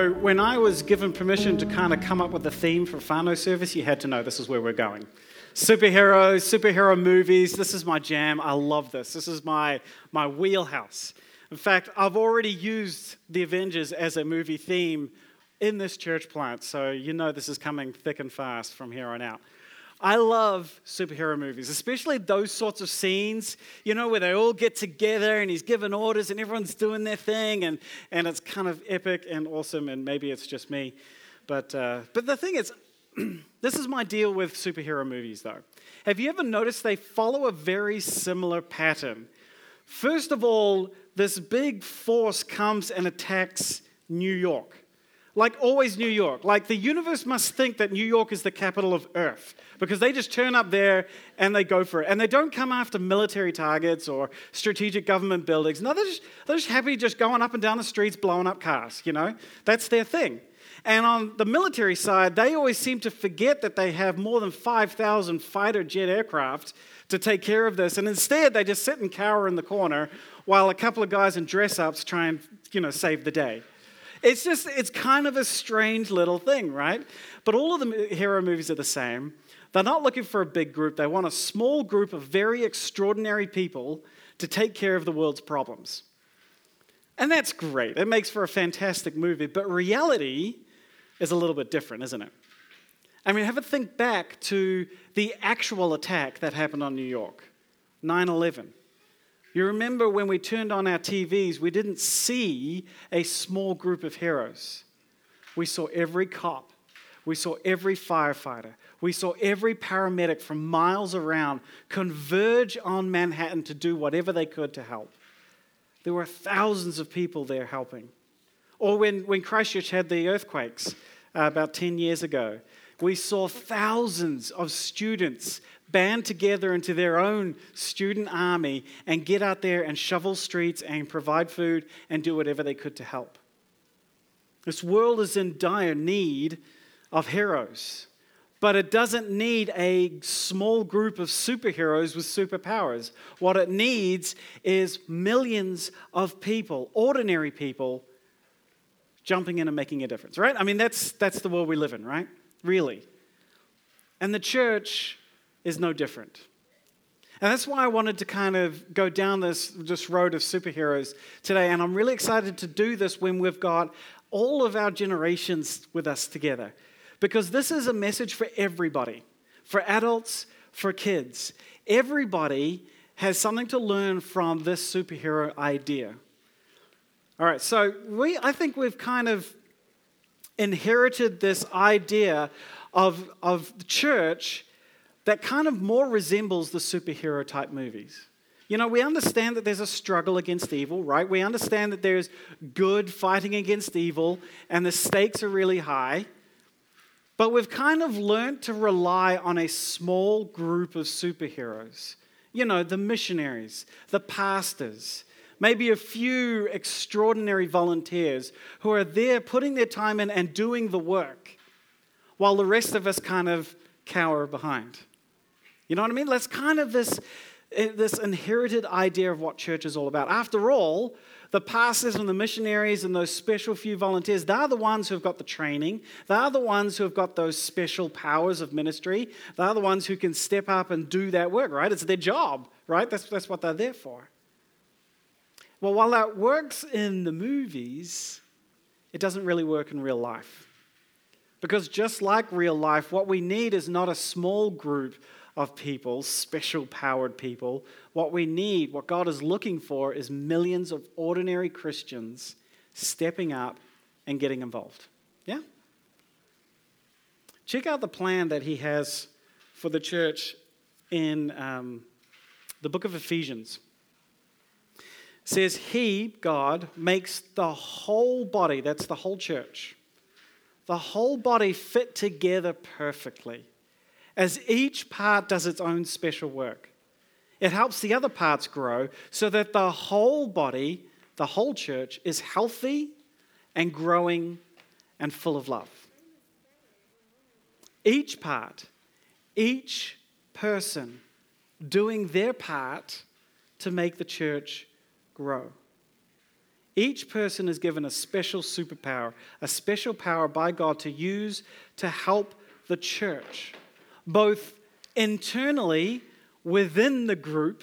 So, when I was given permission to kind of come up with a theme for Fano service, you had to know this is where we're going. Superheroes, superhero movies, this is my jam. I love this. This is my, my wheelhouse. In fact, I've already used the Avengers as a movie theme in this church plant, so you know this is coming thick and fast from here on out. I love superhero movies, especially those sorts of scenes, you know, where they all get together and he's giving orders and everyone's doing their thing and, and it's kind of epic and awesome, and maybe it's just me. But, uh, but the thing is, this is my deal with superhero movies, though. Have you ever noticed they follow a very similar pattern? First of all, this big force comes and attacks New York. Like always, New York. Like the universe must think that New York is the capital of Earth because they just turn up there and they go for it. And they don't come after military targets or strategic government buildings. No, they're just, they're just happy just going up and down the streets blowing up cars, you know? That's their thing. And on the military side, they always seem to forget that they have more than 5,000 fighter jet aircraft to take care of this. And instead, they just sit and cower in the corner while a couple of guys in dress ups try and, you know, save the day. It's just, it's kind of a strange little thing, right? But all of the hero movies are the same. They're not looking for a big group, they want a small group of very extraordinary people to take care of the world's problems. And that's great. It makes for a fantastic movie. But reality is a little bit different, isn't it? I mean, have a think back to the actual attack that happened on New York 9 11. You remember when we turned on our TVs, we didn't see a small group of heroes. We saw every cop, we saw every firefighter, we saw every paramedic from miles around converge on Manhattan to do whatever they could to help. There were thousands of people there helping. Or when, when Christchurch had the earthquakes uh, about 10 years ago, we saw thousands of students band together into their own student army and get out there and shovel streets and provide food and do whatever they could to help. This world is in dire need of heroes, but it doesn't need a small group of superheroes with superpowers. What it needs is millions of people, ordinary people, jumping in and making a difference, right? I mean, that's, that's the world we live in, right? Really. And the church is no different. And that's why I wanted to kind of go down this, this road of superheroes today. And I'm really excited to do this when we've got all of our generations with us together. Because this is a message for everybody, for adults, for kids. Everybody has something to learn from this superhero idea. All right, so we, I think we've kind of inherited this idea of, of the church that kind of more resembles the superhero type movies. You know, we understand that there's a struggle against evil, right? We understand that there's good fighting against evil and the stakes are really high. But we've kind of learned to rely on a small group of superheroes. You know, the missionaries, the pastors, maybe a few extraordinary volunteers who are there putting their time in and doing the work while the rest of us kind of cower behind. You know what I mean? That's kind of this, eh, this inherited idea of what church is all about. After all, the pastors and the missionaries and those special few volunteers, they're the ones who have got the training. They're the ones who have got those special powers of ministry. They're the ones who can step up and do that work, right? It's their job, right? That's, that's what they're there for. Well, while that works in the movies, it doesn't really work in real life. Because just like real life, what we need is not a small group of people, special powered people. What we need, what God is looking for, is millions of ordinary Christians stepping up and getting involved. Yeah? Check out the plan that He has for the church in um, the book of Ephesians. Says, He, God, makes the whole body, that's the whole church, the whole body fit together perfectly as each part does its own special work. It helps the other parts grow so that the whole body, the whole church, is healthy and growing and full of love. Each part, each person doing their part to make the church grow. Each person is given a special superpower, a special power by God to use to help the church, both internally within the group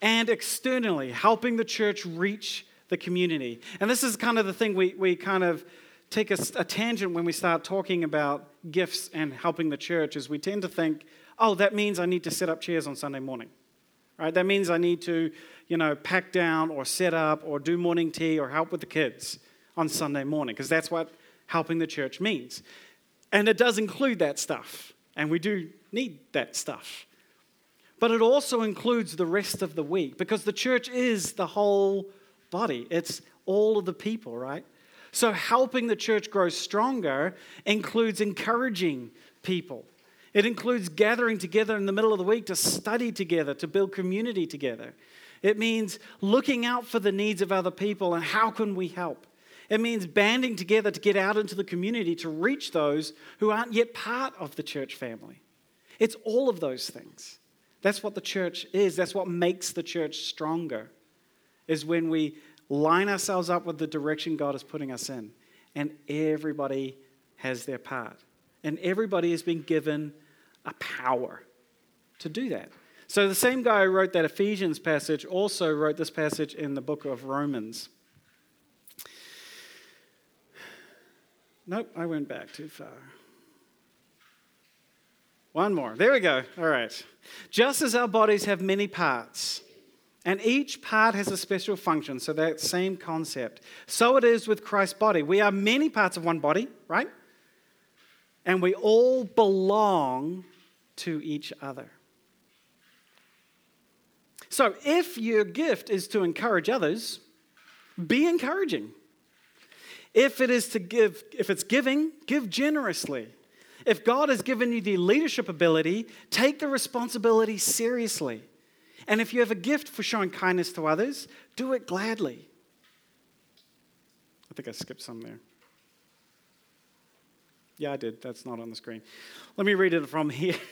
and externally, helping the church reach the community. And this is kind of the thing we, we kind of take a, a tangent when we start talking about gifts and helping the church, is we tend to think, oh, that means I need to set up chairs on Sunday morning. Right? That means I need to, you know, pack down or set up or do morning tea or help with the kids on Sunday morning, because that's what helping the church means. And it does include that stuff, and we do need that stuff. But it also includes the rest of the week, because the church is the whole body, it's all of the people, right? So, helping the church grow stronger includes encouraging people. It includes gathering together in the middle of the week to study together, to build community together. It means looking out for the needs of other people and how can we help. It means banding together to get out into the community to reach those who aren't yet part of the church family. It's all of those things. That's what the church is. That's what makes the church stronger, is when we line ourselves up with the direction God is putting us in. And everybody has their part. And everybody has been given a power to do that. So the same guy who wrote that Ephesians passage also wrote this passage in the book of Romans. Nope, I went back too far. One more. There we go. All right. Just as our bodies have many parts, and each part has a special function, so that same concept. So it is with Christ's body. We are many parts of one body, right? And we all belong to each other. So if your gift is to encourage others, be encouraging. If it is to give, if it's giving, give generously. If God has given you the leadership ability, take the responsibility seriously. And if you have a gift for showing kindness to others, do it gladly. I think I skipped some there. Yeah, I did. That's not on the screen. Let me read it from here.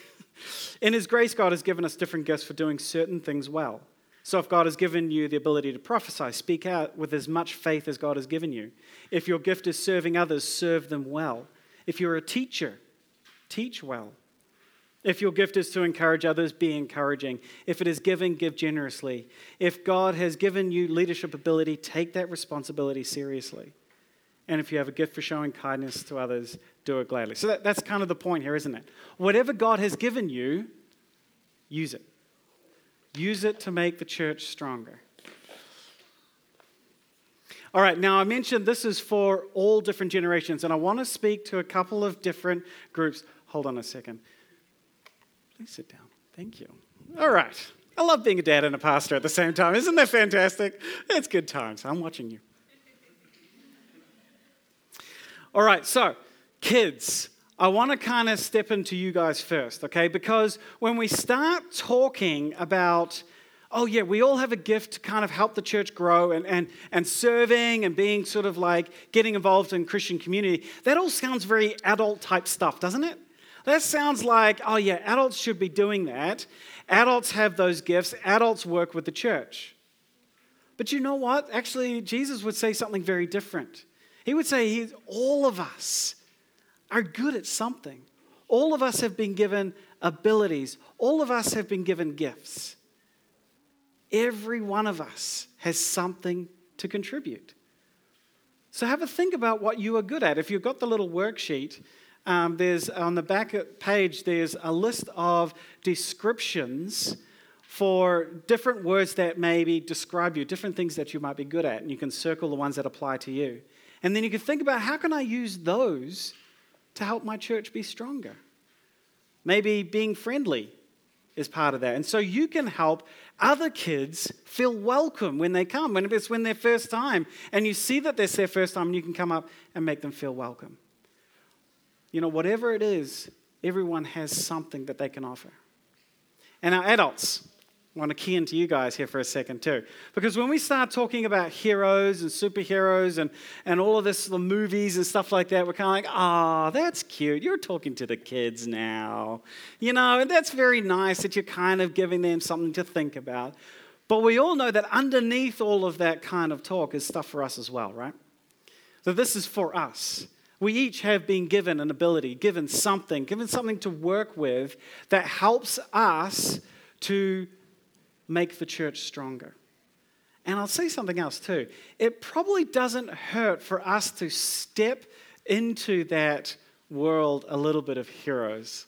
In His grace, God has given us different gifts for doing certain things well. So, if God has given you the ability to prophesy, speak out with as much faith as God has given you. If your gift is serving others, serve them well. If you're a teacher, teach well. If your gift is to encourage others, be encouraging. If it is giving, give generously. If God has given you leadership ability, take that responsibility seriously. And if you have a gift for showing kindness to others, do it gladly. So that, that's kind of the point here, isn't it? Whatever God has given you, use it. Use it to make the church stronger. All right, now I mentioned this is for all different generations, and I want to speak to a couple of different groups. Hold on a second. Please sit down. Thank you. All right. I love being a dad and a pastor at the same time. Isn't that fantastic? It's good times. I'm watching you. All right, so kids, I want to kind of step into you guys first, okay? Because when we start talking about, oh, yeah, we all have a gift to kind of help the church grow and, and, and serving and being sort of like getting involved in Christian community, that all sounds very adult type stuff, doesn't it? That sounds like, oh, yeah, adults should be doing that. Adults have those gifts, adults work with the church. But you know what? Actually, Jesus would say something very different. He would say, he, all of us are good at something. All of us have been given abilities, all of us have been given gifts. Every one of us has something to contribute. So have a think about what you are good at. If you've got the little worksheet, um, there's on the back page, there's a list of descriptions for different words that maybe describe you, different things that you might be good at, and you can circle the ones that apply to you. And then you can think about how can I use those to help my church be stronger? Maybe being friendly is part of that. And so you can help other kids feel welcome when they come, when it's when their first time, and you see that it's their first time, and you can come up and make them feel welcome. You know, whatever it is, everyone has something that they can offer. And our adults, want to key into you guys here for a second too. Because when we start talking about heroes and superheroes and, and all of this, the movies and stuff like that, we're kind of like, ah, oh, that's cute. You're talking to the kids now. You know, and that's very nice that you're kind of giving them something to think about. But we all know that underneath all of that kind of talk is stuff for us as well, right? So this is for us. We each have been given an ability, given something, given something to work with that helps us to make the church stronger. And I'll say something else too. It probably doesn't hurt for us to step into that world a little bit of heroes.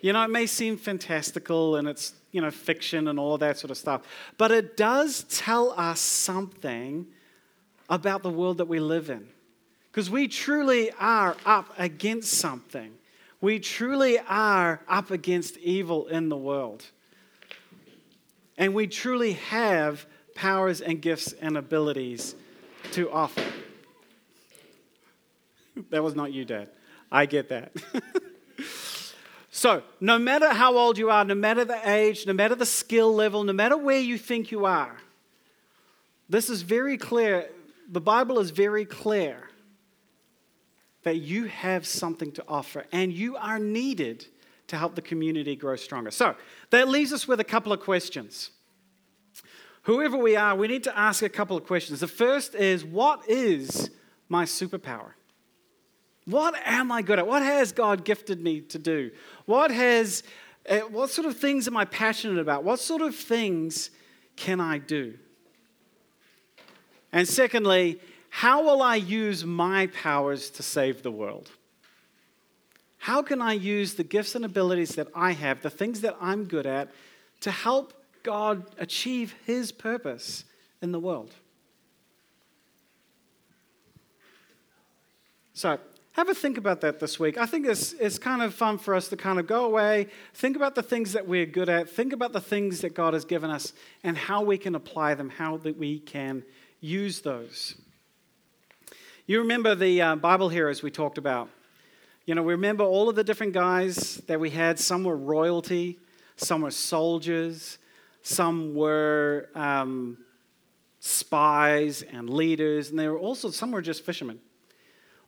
You know, it may seem fantastical and it's, you know, fiction and all that sort of stuff, but it does tell us something about the world that we live in. Because we truly are up against something. We truly are up against evil in the world. And we truly have powers and gifts and abilities to offer. that was not you, Dad. I get that. so, no matter how old you are, no matter the age, no matter the skill level, no matter where you think you are, this is very clear. The Bible is very clear that you have something to offer and you are needed to help the community grow stronger. So, that leaves us with a couple of questions whoever we are, we need to ask a couple of questions. The first is what is my superpower? What am I good at? What has God gifted me to do? What has uh, what sort of things am I passionate about? What sort of things can I do? And secondly, how will I use my powers to save the world? How can I use the gifts and abilities that I have, the things that I'm good at, to help God achieve his purpose in the world. So, have a think about that this week. I think it's, it's kind of fun for us to kind of go away, think about the things that we're good at, think about the things that God has given us, and how we can apply them, how that we can use those. You remember the uh, Bible heroes we talked about. You know, we remember all of the different guys that we had. Some were royalty, some were soldiers, some were um, spies and leaders, and they were also, some were just fishermen.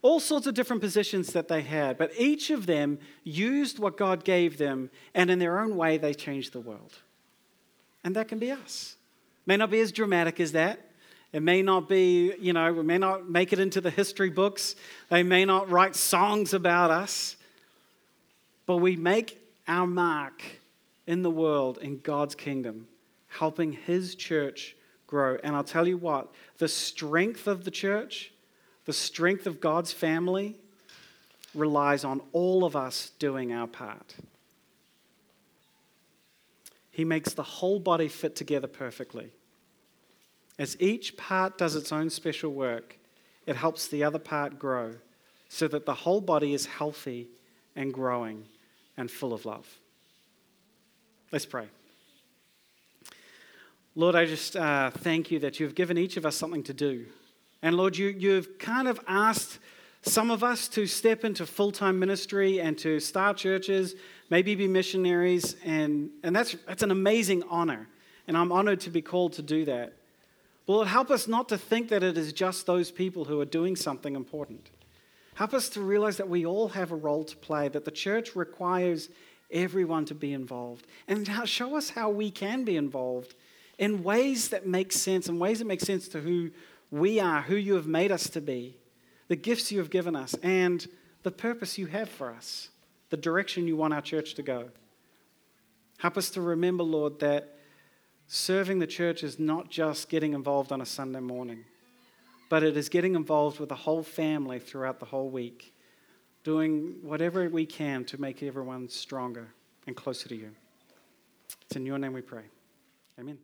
All sorts of different positions that they had, but each of them used what God gave them, and in their own way, they changed the world. And that can be us. May not be as dramatic as that. It may not be, you know, we may not make it into the history books. They may not write songs about us. But we make our mark in the world in God's kingdom, helping His church grow. And I'll tell you what, the strength of the church, the strength of God's family, relies on all of us doing our part. He makes the whole body fit together perfectly. As each part does its own special work, it helps the other part grow so that the whole body is healthy and growing and full of love. Let's pray. Lord, I just uh, thank you that you've given each of us something to do. And Lord, you, you've kind of asked some of us to step into full time ministry and to start churches, maybe be missionaries. And, and that's, that's an amazing honor. And I'm honored to be called to do that. But Lord, help us not to think that it is just those people who are doing something important. Help us to realize that we all have a role to play, that the church requires everyone to be involved. And show us how we can be involved in ways that make sense, in ways that make sense to who we are, who you have made us to be, the gifts you have given us, and the purpose you have for us, the direction you want our church to go. Help us to remember, Lord, that serving the church is not just getting involved on a Sunday morning, but it is getting involved with the whole family throughout the whole week doing whatever we can to make everyone stronger and closer to you. It's in your name we pray. Amen.